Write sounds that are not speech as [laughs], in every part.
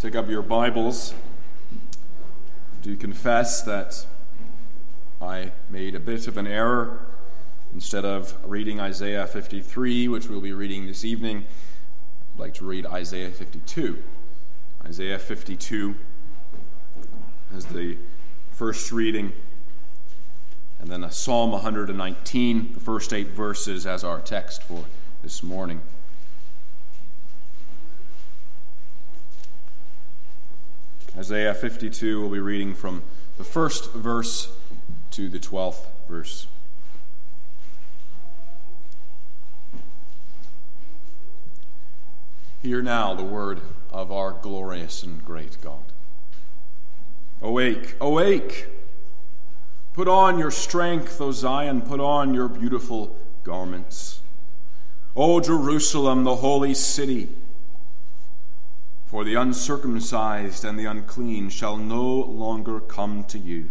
take up your Bibles, do confess that I made a bit of an error. Instead of reading Isaiah 53, which we'll be reading this evening, I'd like to read Isaiah 52. Isaiah 52 as the first reading, and then a Psalm 119, the first eight verses, as our text for this morning. Isaiah 52, we'll be reading from the first verse to the 12th verse. Hear now the word of our glorious and great God. Awake, awake! Put on your strength, O Zion, put on your beautiful garments. O Jerusalem, the holy city. For the uncircumcised and the unclean shall no longer come to you.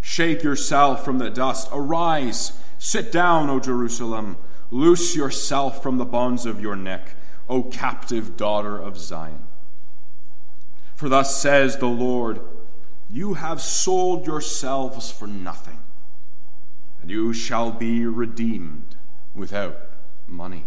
Shake yourself from the dust. Arise, sit down, O Jerusalem. Loose yourself from the bonds of your neck, O captive daughter of Zion. For thus says the Lord You have sold yourselves for nothing, and you shall be redeemed without money.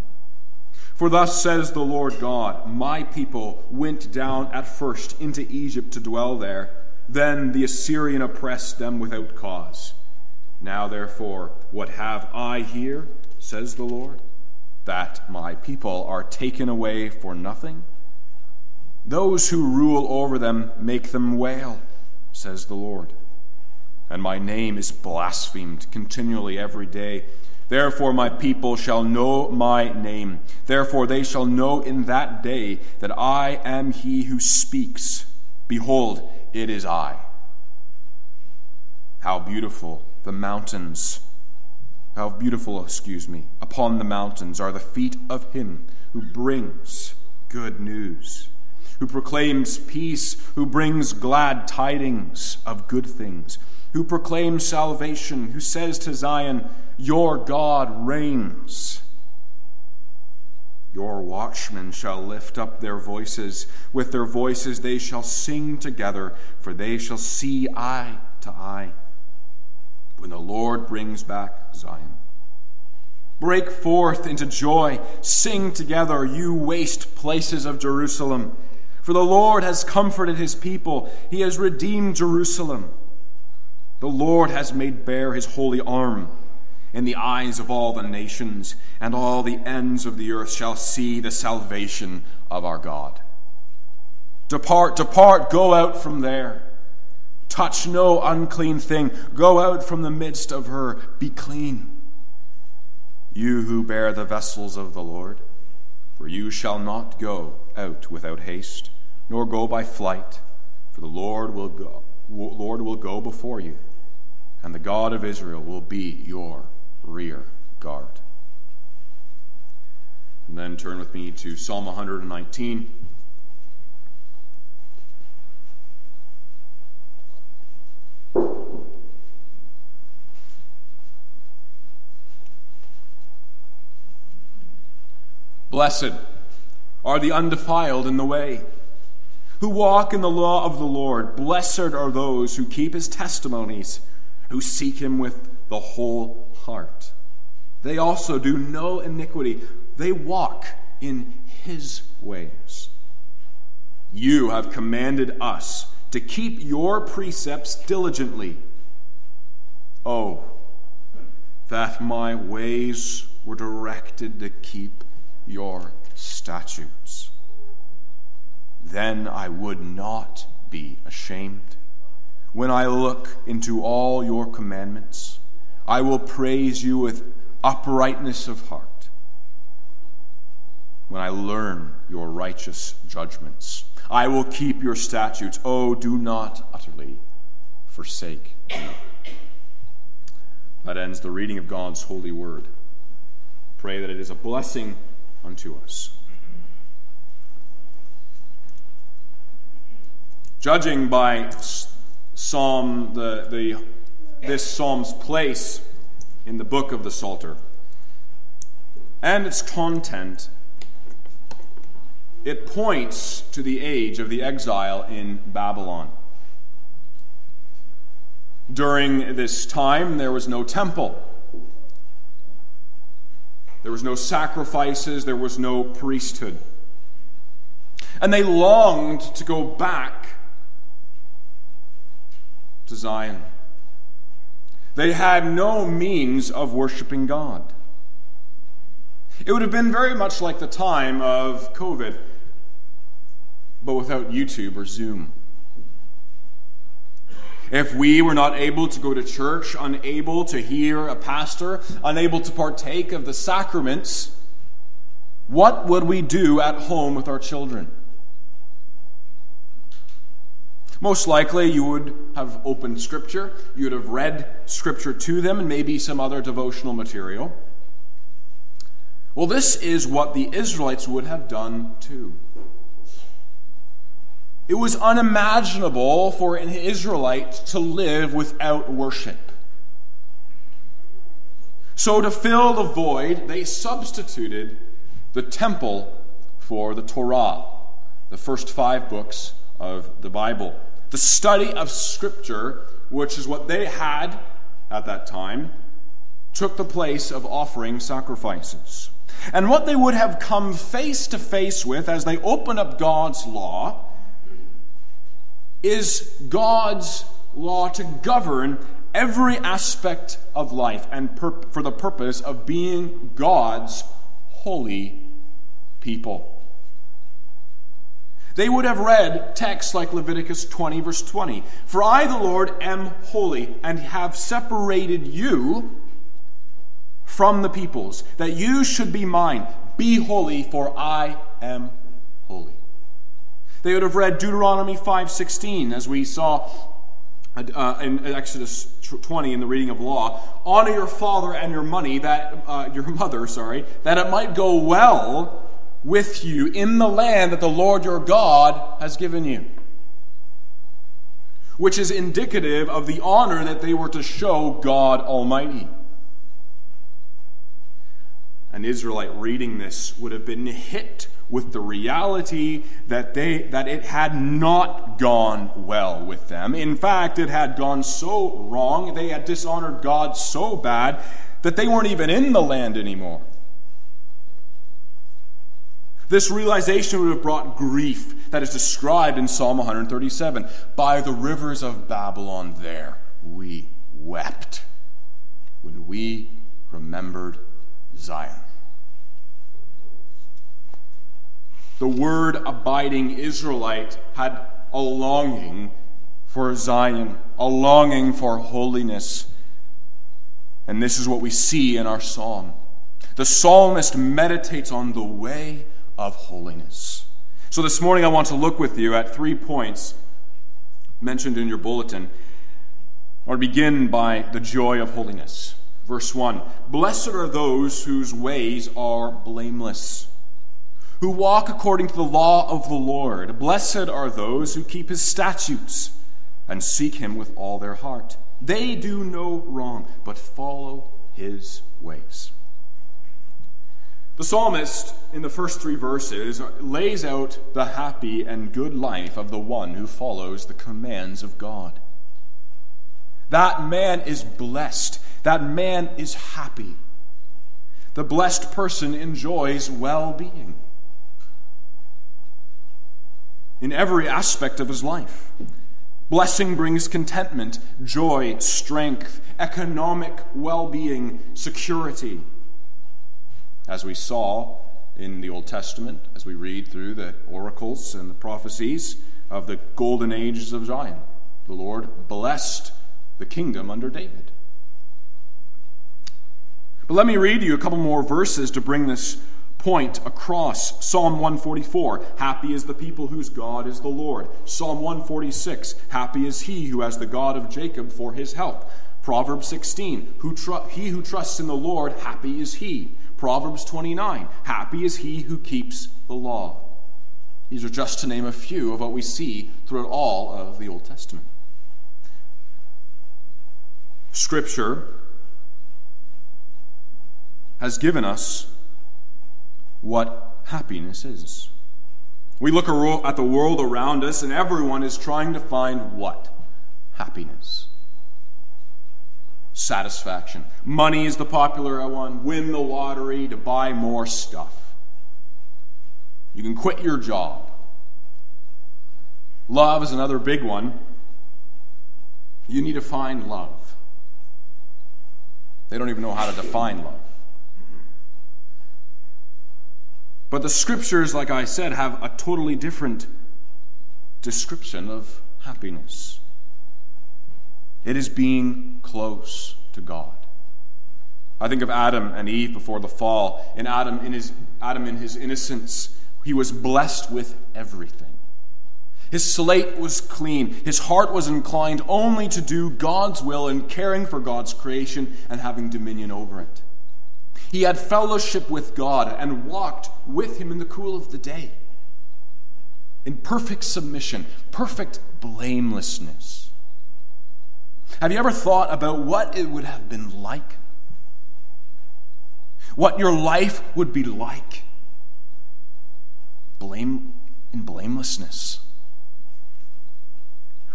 For thus says the Lord God My people went down at first into Egypt to dwell there. Then the Assyrian oppressed them without cause. Now, therefore, what have I here, says the Lord? That my people are taken away for nothing? Those who rule over them make them wail, says the Lord. And my name is blasphemed continually every day. Therefore, my people shall know my name. Therefore, they shall know in that day that I am he who speaks. Behold, it is I. How beautiful the mountains, how beautiful, excuse me, upon the mountains are the feet of him who brings good news, who proclaims peace, who brings glad tidings of good things, who proclaims salvation, who says to Zion, your God reigns. Your watchmen shall lift up their voices. With their voices they shall sing together, for they shall see eye to eye when the Lord brings back Zion. Break forth into joy. Sing together, you waste places of Jerusalem. For the Lord has comforted his people, he has redeemed Jerusalem. The Lord has made bare his holy arm in the eyes of all the nations, and all the ends of the earth shall see the salvation of our God. Depart, depart, go out from there. Touch no unclean thing. Go out from the midst of her. Be clean. You who bear the vessels of the Lord, for you shall not go out without haste, nor go by flight, for the Lord will go, Lord will go before you, and the God of Israel will be your rear guard. And then turn with me to Psalm 119. Blessed are the undefiled in the way, who walk in the law of the Lord. Blessed are those who keep his testimonies, who seek him with the whole heart. They also do no iniquity, they walk in his ways. You have commanded us to keep your precepts diligently. Oh, that my ways were directed to keep your statutes. Then I would not be ashamed. When I look into all your commandments, I will praise you with uprightness of heart when I learn your righteous judgments. I will keep your statutes. Oh, do not utterly forsake me. That ends the reading of God's holy word. Pray that it is a blessing unto us. Judging by Psalm, the, the this psalm's place in the book of the Psalter and its content, it points to the age of the exile in Babylon. During this time, there was no temple. There was no sacrifices, there was no priesthood. And they longed to go back to Zion. They had no means of worshiping God. It would have been very much like the time of COVID, but without YouTube or Zoom. If we were not able to go to church, unable to hear a pastor, unable to partake of the sacraments, what would we do at home with our children? Most likely, you would have opened Scripture, you would have read Scripture to them, and maybe some other devotional material. Well, this is what the Israelites would have done too. It was unimaginable for an Israelite to live without worship. So, to fill the void, they substituted the temple for the Torah, the first five books of the Bible. The study of Scripture, which is what they had at that time, took the place of offering sacrifices. And what they would have come face to face with as they open up God's law is God's law to govern every aspect of life and per- for the purpose of being God's holy people. They would have read texts like Leviticus 20, verse 20 For I, the Lord, am holy, and have separated you from the peoples, that you should be mine. Be holy, for I am holy. They would have read Deuteronomy 5:16, as we saw uh, in Exodus 20 in the reading of law. Honor your father and your money, that uh, your [laughs] mother, sorry, that it might go well with you in the land that the Lord your God has given you. Which is indicative of the honor that they were to show God Almighty. An Israelite reading this would have been hit with the reality that they that it had not gone well with them. In fact, it had gone so wrong, they had dishonored God so bad that they weren't even in the land anymore. This realization would have brought grief that is described in Psalm 137. By the rivers of Babylon, there we wept when we remembered Zion. The word abiding Israelite had a longing for Zion, a longing for holiness. And this is what we see in our psalm. The psalmist meditates on the way of holiness. So this morning I want to look with you at three points mentioned in your bulletin. I want to begin by the joy of holiness. Verse 1 Blessed are those whose ways are blameless who walk according to the law of the Lord. Blessed are those who keep his statutes and seek him with all their heart. They do no wrong, but follow his ways. The psalmist, in the first three verses, lays out the happy and good life of the one who follows the commands of God. That man is blessed. That man is happy. The blessed person enjoys well being in every aspect of his life. Blessing brings contentment, joy, strength, economic well being, security. As we saw in the Old Testament, as we read through the oracles and the prophecies of the golden ages of Zion, the Lord blessed the kingdom under David. But let me read you a couple more verses to bring this point across Psalm 144 Happy is the people whose God is the Lord. Psalm 146 Happy is he who has the God of Jacob for his help. Proverbs 16 who tr- He who trusts in the Lord, happy is he. Proverbs 29 Happy is he who keeps the law. These are just to name a few of what we see throughout all of the Old Testament. Scripture has given us what happiness is. We look at the world around us, and everyone is trying to find what? Happiness. Satisfaction. Money is the popular one. Win the lottery to buy more stuff. You can quit your job. Love is another big one. You need to find love. They don't even know how to define love. But the scriptures, like I said, have a totally different description of happiness. It is being close to God. I think of Adam and Eve before the fall. In Adam, in his Adam in his innocence, he was blessed with everything. His slate was clean. His heart was inclined only to do God's will and caring for God's creation and having dominion over it. He had fellowship with God and walked with Him in the cool of the day. In perfect submission, perfect blamelessness. Have you ever thought about what it would have been like? What your life would be like? Blame in blamelessness.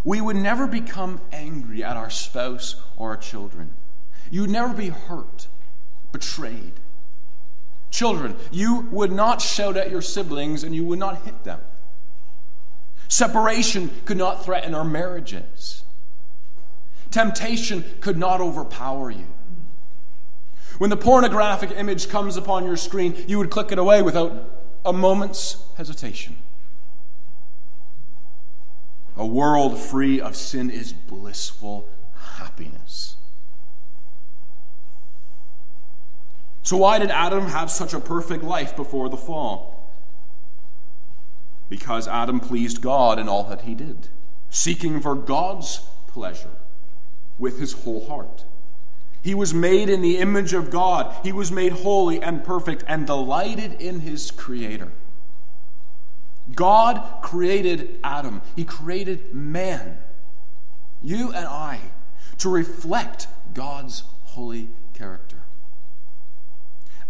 We would never become angry at our spouse or our children. You would never be hurt betrayed. Children, you would not shout at your siblings and you would not hit them. Separation could not threaten our marriages. Temptation could not overpower you. When the pornographic image comes upon your screen, you would click it away without a moment's hesitation. A world free of sin is blissful happiness. So, why did Adam have such a perfect life before the fall? Because Adam pleased God in all that he did, seeking for God's pleasure with his whole heart. He was made in the image of God. He was made holy and perfect and delighted in his Creator. God created Adam, He created man, you and I, to reflect God's holy character.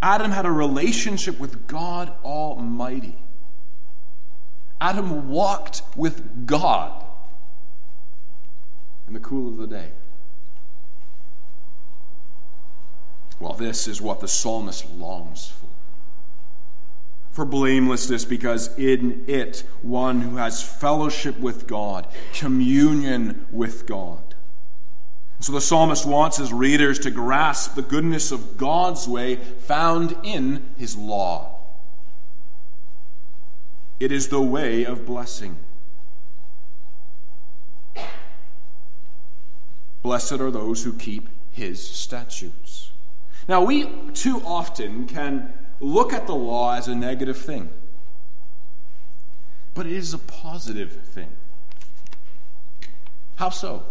Adam had a relationship with God Almighty. Adam walked with God in the cool of the day. Well, this is what the psalmist longs for. For blamelessness, because in it, one who has fellowship with God, communion with God. So the psalmist wants his readers to grasp the goodness of God's way found in his law. It is the way of blessing. Blessed are those who keep his statutes. Now, we too often can look at the law as a negative thing, but it is a positive thing. How so?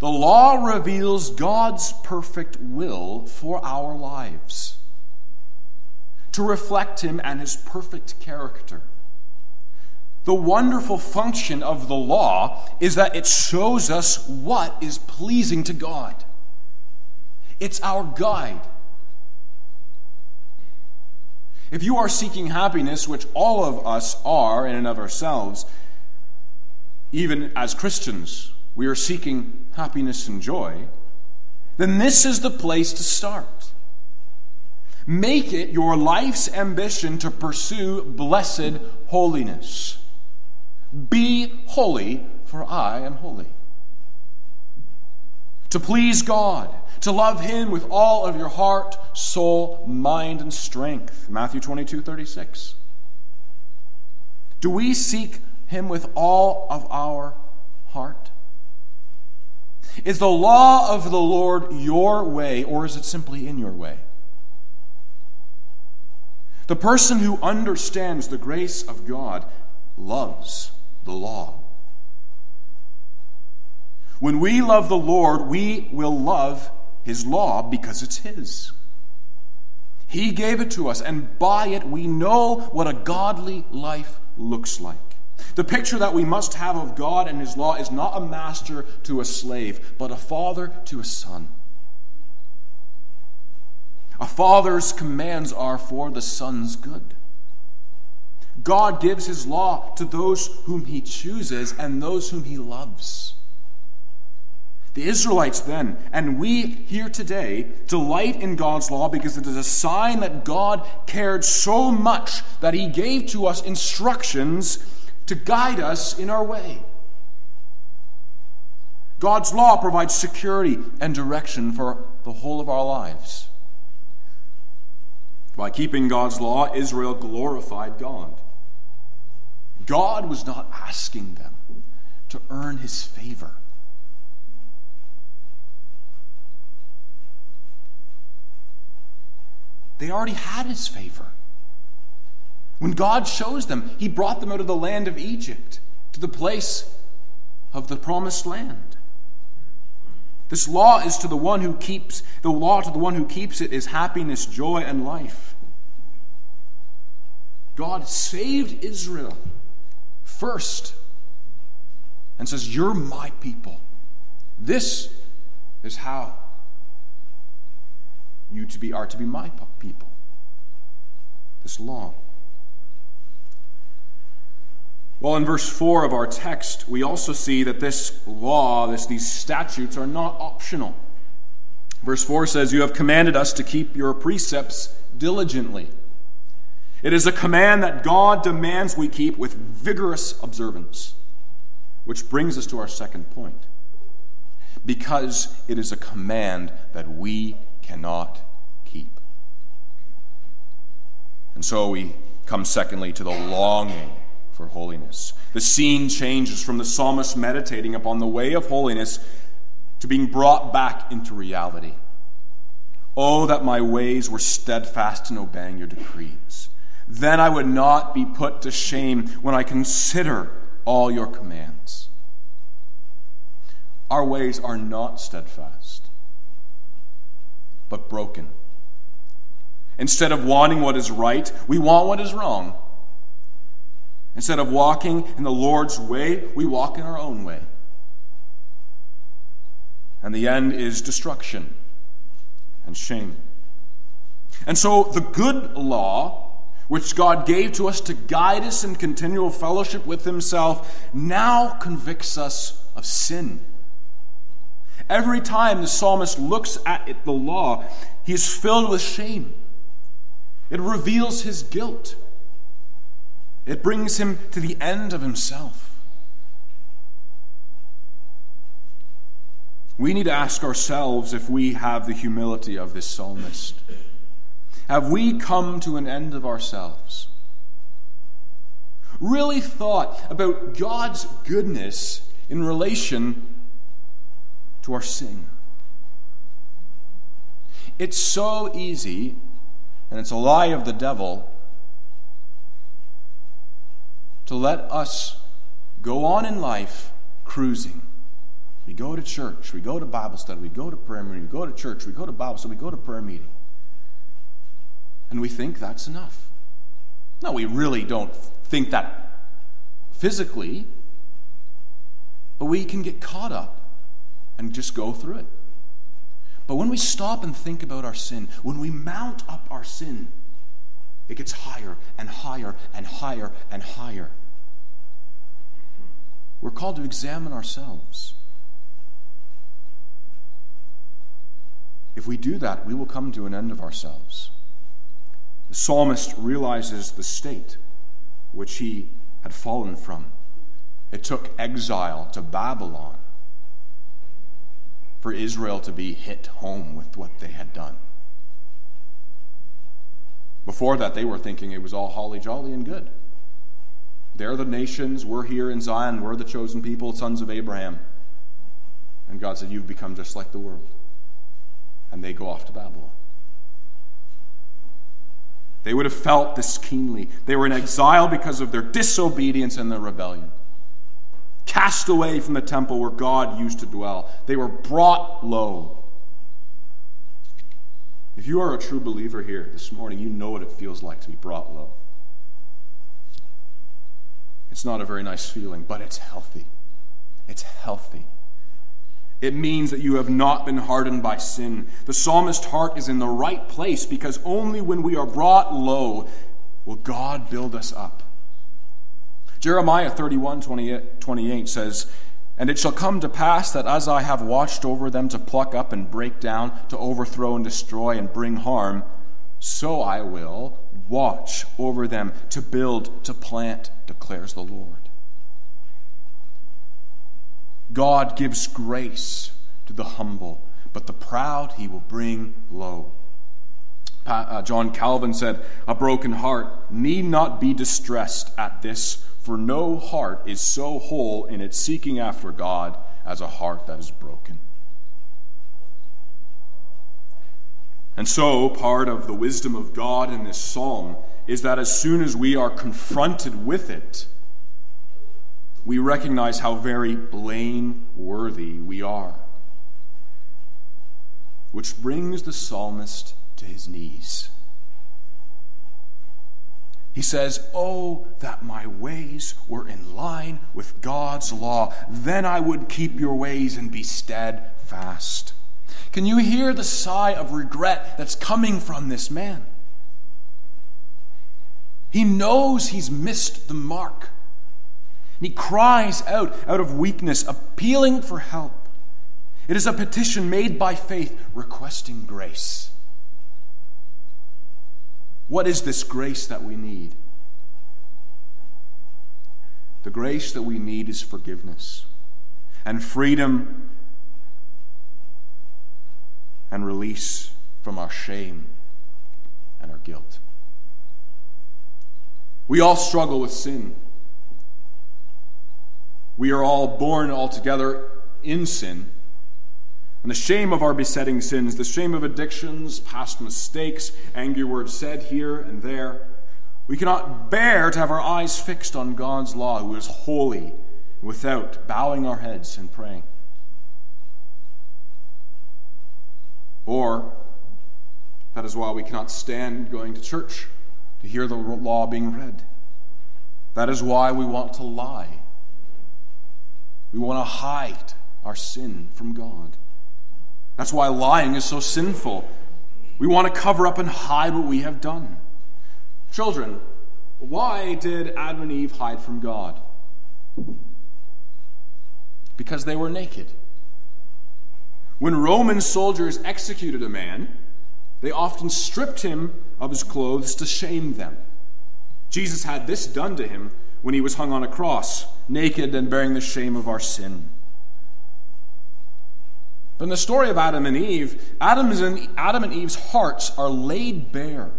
The law reveals God's perfect will for our lives, to reflect Him and His perfect character. The wonderful function of the law is that it shows us what is pleasing to God. It's our guide. If you are seeking happiness, which all of us are in and of ourselves, even as Christians, we are seeking happiness and joy, then this is the place to start. Make it your life's ambition to pursue blessed holiness. Be holy, for I am holy. To please God, to love Him with all of your heart, soul, mind, and strength. Matthew 22 36. Do we seek Him with all of our heart? Is the law of the Lord your way, or is it simply in your way? The person who understands the grace of God loves the law. When we love the Lord, we will love his law because it's his. He gave it to us, and by it we know what a godly life looks like. The picture that we must have of God and His law is not a master to a slave, but a father to a son. A father's commands are for the son's good. God gives his law to those whom he chooses and those whom he loves. The Israelites then, and we here today, delight in God's law because it is a sign that God cared so much that he gave to us instructions to guide us in our way. God's law provides security and direction for the whole of our lives. By keeping God's law, Israel glorified God. God was not asking them to earn his favor. They already had his favor. When God chose them, he brought them out of the land of Egypt to the place of the promised land. This law is to the one who keeps, the law to the one who keeps it is happiness, joy, and life. God saved Israel first and says, You're my people. This is how you to be, are to be my people. This law. Well, in verse 4 of our text, we also see that this law, this, these statutes, are not optional. Verse 4 says, You have commanded us to keep your precepts diligently. It is a command that God demands we keep with vigorous observance, which brings us to our second point. Because it is a command that we cannot keep. And so we come, secondly, to the longing for holiness. The scene changes from the psalmist meditating upon the way of holiness to being brought back into reality. Oh, that my ways were steadfast in obeying your decrees. Then I would not be put to shame when I consider all your commands. Our ways are not steadfast, but broken. Instead of wanting what is right, we want what is wrong. Instead of walking in the Lord's way, we walk in our own way. And the end is destruction and shame. And so the good law, which God gave to us to guide us in continual fellowship with Himself, now convicts us of sin. Every time the psalmist looks at it, the law, he is filled with shame. It reveals his guilt. It brings him to the end of himself. We need to ask ourselves if we have the humility of this psalmist. Have we come to an end of ourselves? Really thought about God's goodness in relation to our sin? It's so easy, and it's a lie of the devil to let us go on in life cruising. We go to church, we go to Bible study, we go to prayer meeting, we go to church, we go to Bible study, we go to prayer meeting. And we think that's enough. No, we really don't think that physically, but we can get caught up and just go through it. But when we stop and think about our sin, when we mount up our sin, it gets higher and higher and higher and higher. We're called to examine ourselves. If we do that, we will come to an end of ourselves. The psalmist realizes the state which he had fallen from. It took exile to Babylon for Israel to be hit home with what they had done. Before that, they were thinking it was all holly jolly and good. They're the nations, we're here in Zion, we're the chosen people, sons of Abraham. And God said, You've become just like the world. And they go off to Babylon. They would have felt this keenly. They were in exile because of their disobedience and their rebellion. Cast away from the temple where God used to dwell. They were brought low. If you are a true believer here this morning, you know what it feels like to be brought low. It's not a very nice feeling, but it's healthy. It's healthy. It means that you have not been hardened by sin. The psalmist's heart is in the right place because only when we are brought low will God build us up Jeremiah 31 28, 28 says, And it shall come to pass that as I have watched over them to pluck up and break down, to overthrow and destroy and bring harm, so I will watch over them to build, to plant, declares the Lord. God gives grace to the humble, but the proud he will bring low. Uh, John Calvin said, A broken heart need not be distressed at this, for no heart is so whole in its seeking after God as a heart that is broken. And so, part of the wisdom of God in this psalm is that as soon as we are confronted with it, we recognize how very blameworthy we are. Which brings the psalmist to his knees. He says, Oh, that my ways were in line with God's law. Then I would keep your ways and be steadfast. Can you hear the sigh of regret that's coming from this man? He knows he's missed the mark. And he cries out out of weakness, appealing for help. It is a petition made by faith, requesting grace. What is this grace that we need? The grace that we need is forgiveness and freedom and release from our shame and our guilt. We all struggle with sin. We are all born altogether in sin. And the shame of our besetting sins, the shame of addictions, past mistakes, angry words said here and there, we cannot bear to have our eyes fixed on God's law, who is holy, without bowing our heads and praying. Or, that is why we cannot stand going to church to hear the law being read. That is why we want to lie. We want to hide our sin from God. That's why lying is so sinful. We want to cover up and hide what we have done. Children, why did Adam and Eve hide from God? Because they were naked. When Roman soldiers executed a man, they often stripped him of his clothes to shame them. Jesus had this done to him when he was hung on a cross, naked and bearing the shame of our sin. But in the story of Adam and Eve, Adam's and, Adam and Eve's hearts are laid bare,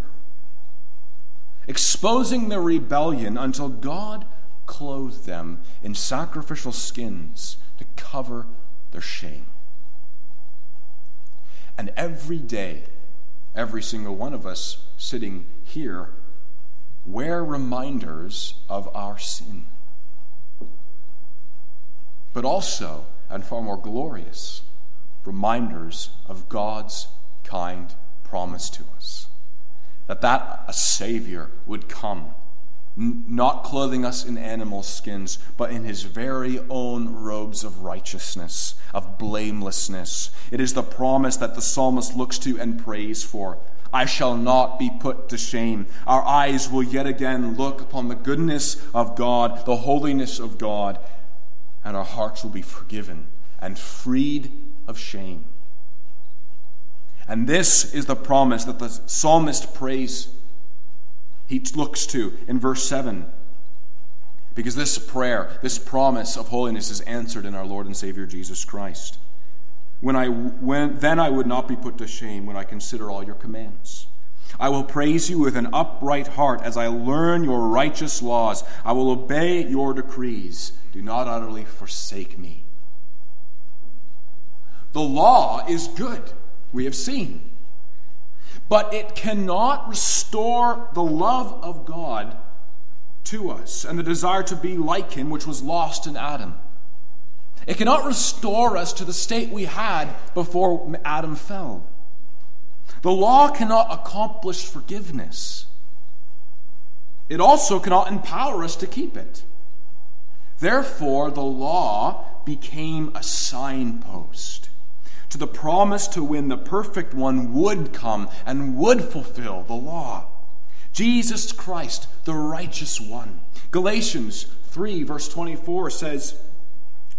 exposing their rebellion until God clothed them in sacrificial skins to cover their shame. And every day, every single one of us sitting here wear reminders of our sin. But also, and far more glorious, reminders of God's kind promise to us. That that a Savior would come not clothing us in animal skins, but in his very own robes of righteousness, of blamelessness. It is the promise that the psalmist looks to and prays for. I shall not be put to shame. Our eyes will yet again look upon the goodness of God, the holiness of God, and our hearts will be forgiven and freed of shame. And this is the promise that the psalmist prays he looks to in verse 7. Because this prayer, this promise of holiness is answered in our Lord and Savior Jesus Christ. When I, when, then I would not be put to shame when I consider all your commands. I will praise you with an upright heart as I learn your righteous laws. I will obey your decrees. Do not utterly forsake me. The law is good, we have seen but it cannot restore the love of God to us and the desire to be like Him, which was lost in Adam. It cannot restore us to the state we had before Adam fell. The law cannot accomplish forgiveness. It also cannot empower us to keep it. Therefore, the law became a signpost to the promise to when the perfect one would come and would fulfill the law. Jesus Christ, the righteous one, Galatians 3, verse 24 says,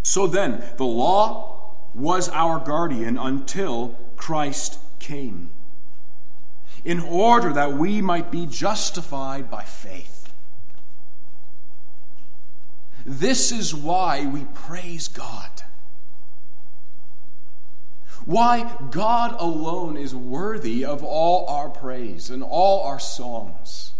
So then, the law was our guardian until Christ came, in order that we might be justified by faith. This is why we praise God. Why God alone is worthy of all our praise and all our songs.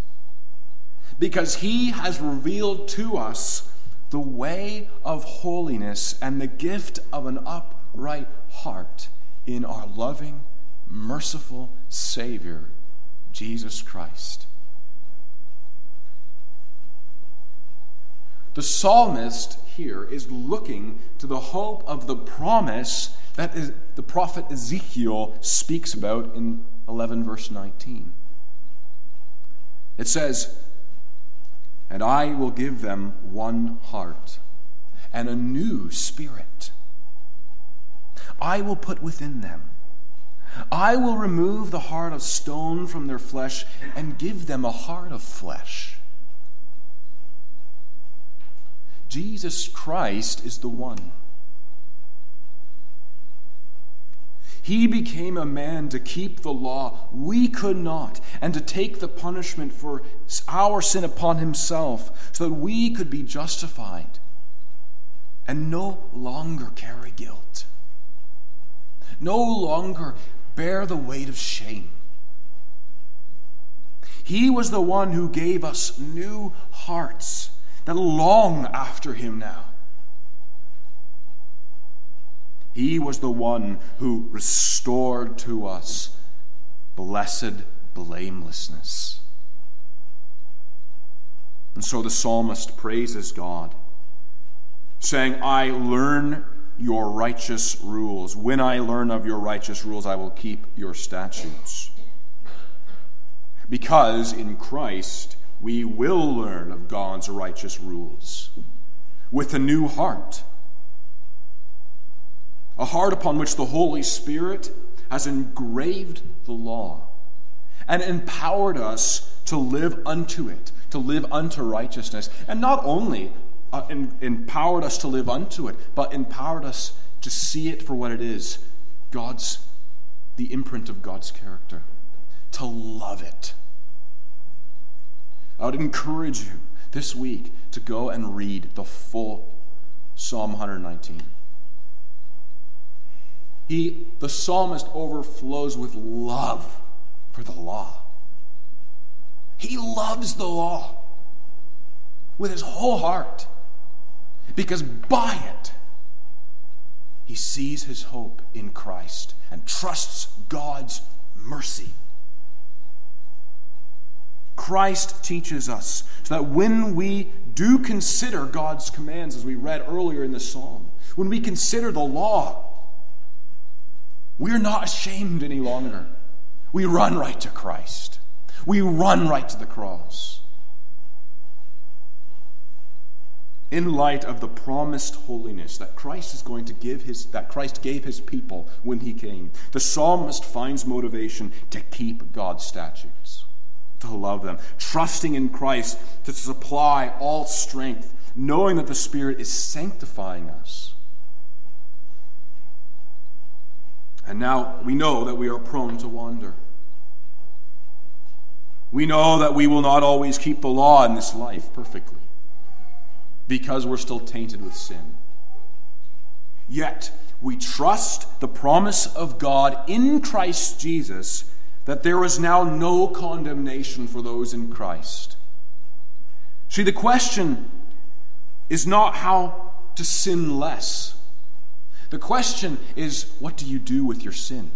Because he has revealed to us the way of holiness and the gift of an upright heart in our loving, merciful Savior, Jesus Christ. The psalmist here is looking to the hope of the promise that is, the prophet Ezekiel speaks about in 11, verse 19. It says, And I will give them one heart and a new spirit. I will put within them. I will remove the heart of stone from their flesh and give them a heart of flesh. Jesus Christ is the one. He became a man to keep the law we could not, and to take the punishment for our sin upon himself, so that we could be justified and no longer carry guilt, no longer bear the weight of shame. He was the one who gave us new hearts that long after him now. He was the one who restored to us blessed blamelessness. And so the psalmist praises God, saying, I learn your righteous rules. When I learn of your righteous rules, I will keep your statutes. Because in Christ we will learn of God's righteous rules with a new heart a heart upon which the Holy Spirit has engraved the law and empowered us to live unto it, to live unto righteousness. And not only uh, in, empowered us to live unto it, but empowered us to see it for what it is God's, the imprint of God's character, to love it. I would encourage you this week to go and read the full Psalm 119. He, the psalmist overflows with love for the law. He loves the law with his whole heart because by it he sees his hope in Christ and trusts God's mercy. Christ teaches us so that when we do consider God's commands, as we read earlier in the psalm, when we consider the law, we're not ashamed any longer. We run right to Christ. We run right to the cross. In light of the promised holiness that Christ is going to give his that Christ gave his people when he came, the psalmist finds motivation to keep God's statutes, to love them, trusting in Christ to supply all strength, knowing that the Spirit is sanctifying us And now we know that we are prone to wander. We know that we will not always keep the law in this life perfectly because we're still tainted with sin. Yet, we trust the promise of God in Christ Jesus that there is now no condemnation for those in Christ. See, the question is not how to sin less. The question is what do you do with your sin?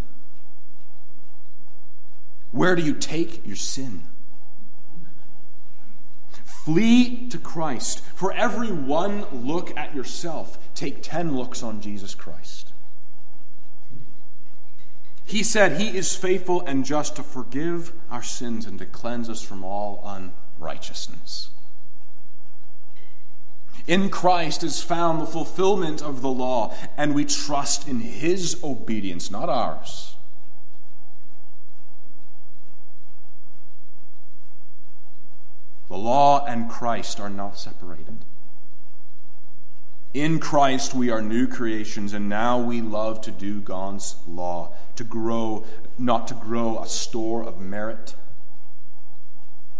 Where do you take your sin? Flee to Christ. For every one look at yourself, take ten looks on Jesus Christ. He said he is faithful and just to forgive our sins and to cleanse us from all unrighteousness. In Christ is found the fulfillment of the law, and we trust in his obedience, not ours. The law and Christ are not separated. In Christ, we are new creations, and now we love to do God's law, to grow, not to grow a store of merit,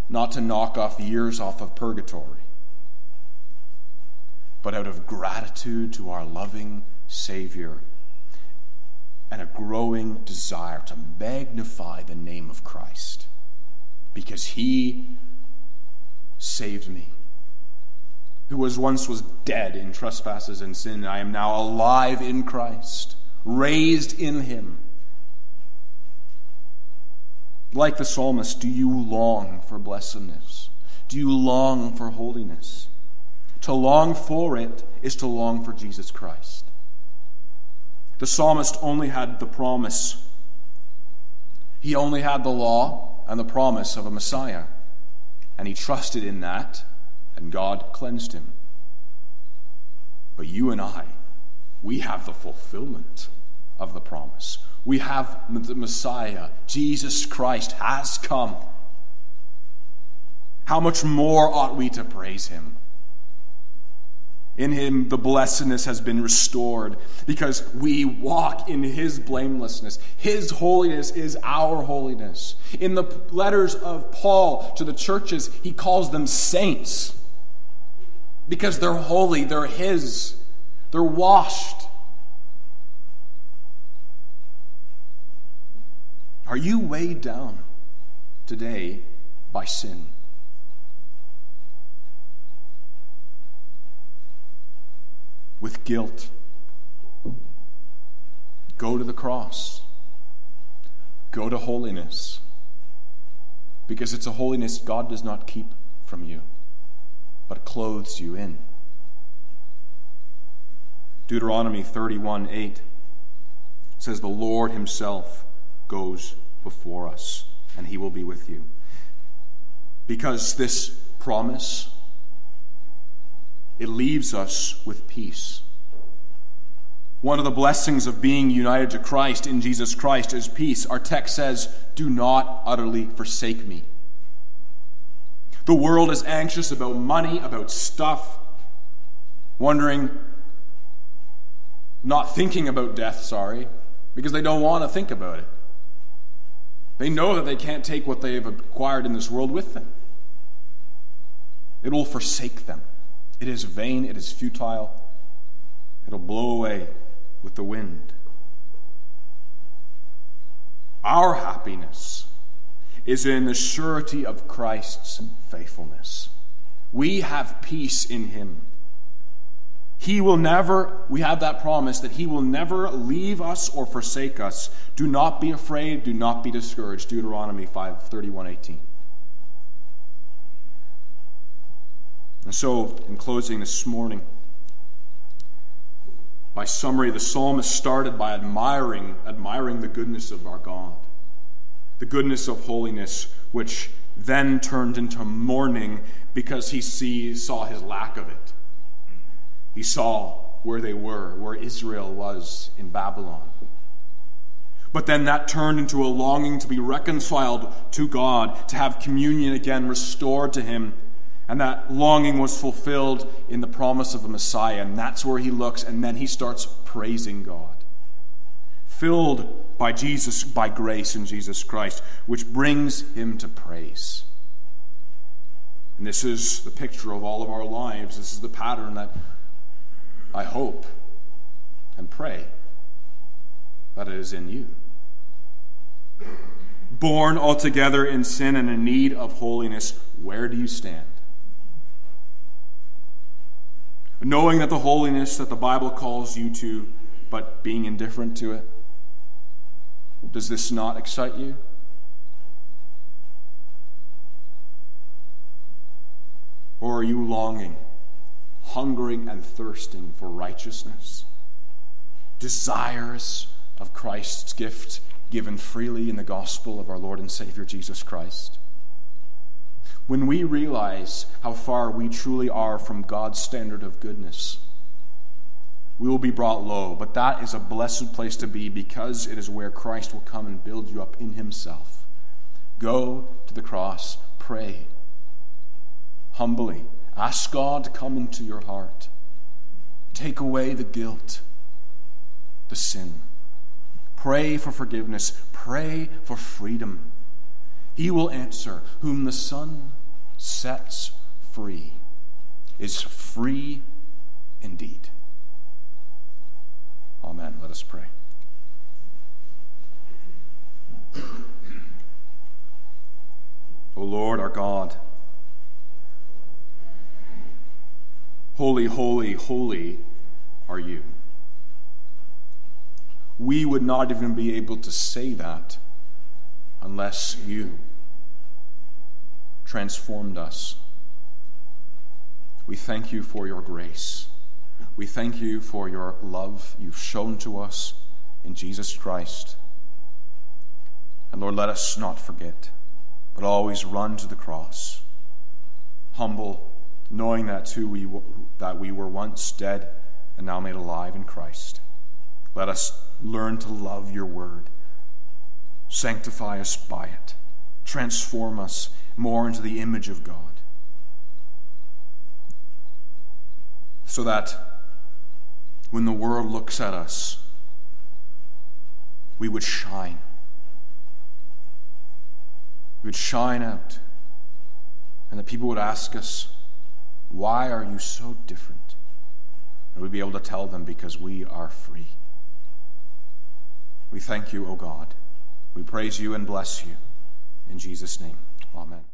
not to knock off years off of purgatory, but out of gratitude to our loving Savior and a growing desire to magnify the name of Christ because He saved me who was once was dead in trespasses and sin, I am now alive in Christ, raised in him. Like the psalmist, do you long for blessedness? Do you long for holiness? To long for it is to long for Jesus Christ. The psalmist only had the promise. He only had the law and the promise of a Messiah. And he trusted in that and God cleansed him. But you and I, we have the fulfillment of the promise. We have the Messiah, Jesus Christ, has come. How much more ought we to praise him? In him, the blessedness has been restored because we walk in his blamelessness. His holiness is our holiness. In the letters of Paul to the churches, he calls them saints because they're holy, they're His, they're washed. Are you weighed down today by sin? With guilt? Go to the cross. Go to holiness. Because it's a holiness God does not keep from you but clothes you in. Deuteronomy 31 8 says, The Lord Himself goes before us, and He will be with you. Because this promise, it leaves us with peace. One of the blessings of being united to Christ in Jesus Christ is peace. Our text says, Do not utterly forsake me. The world is anxious about money, about stuff, wondering, not thinking about death, sorry, because they don't want to think about it. They know that they can't take what they have acquired in this world with them. It will forsake them. It is vain, it is futile, it'll blow away with the wind. Our happiness is in the surety of Christ's faithfulness. We have peace in him. He will never, we have that promise that he will never leave us or forsake us. Do not be afraid, do not be discouraged. Deuteronomy 5 31 18. And so, in closing this morning, by summary, the psalmist started by admiring, admiring the goodness of our God the goodness of holiness, which then turned into mourning because he sees, saw his lack of it. He saw where they were, where Israel was in Babylon. But then that turned into a longing to be reconciled to God, to have communion again restored to him. And that longing was fulfilled in the promise of the Messiah. And that's where he looks, and then he starts praising God filled by Jesus, by grace in Jesus Christ, which brings him to praise. And this is the picture of all of our lives. This is the pattern that I hope and pray that it is in you. Born altogether in sin and in need of holiness, where do you stand? Knowing that the holiness that the Bible calls you to, but being indifferent to it? Does this not excite you? Or are you longing, hungering, and thirsting for righteousness? Desirous of Christ's gift given freely in the gospel of our Lord and Savior Jesus Christ? When we realize how far we truly are from God's standard of goodness, we will be brought low. But that is a blessed place to be because it is where Christ will come and build you up in himself. Go to the cross, pray. humbly. Ask God to come into your heart, take away the guilt, the sin. Pray for forgiveness, pray for freedom. He will answer, Whom the Son sets free is free indeed. Amen. Let us pray. O Lord our God, holy, holy, holy are you. We would not even be able to say that unless you transformed us. We thank you for your grace. We thank you for your love you've shown to us in Jesus Christ. And Lord, let us not forget, but always run to the cross, humble, knowing that too we, that we were once dead and now made alive in Christ. Let us learn to love your word. Sanctify us by it. Transform us more into the image of God. So that when the world looks at us, we would shine we would shine out, and that people would ask us, Why are you so different? And we'd be able to tell them, Because we are free. We thank you, O God. We praise you and bless you. In Jesus' name, amen.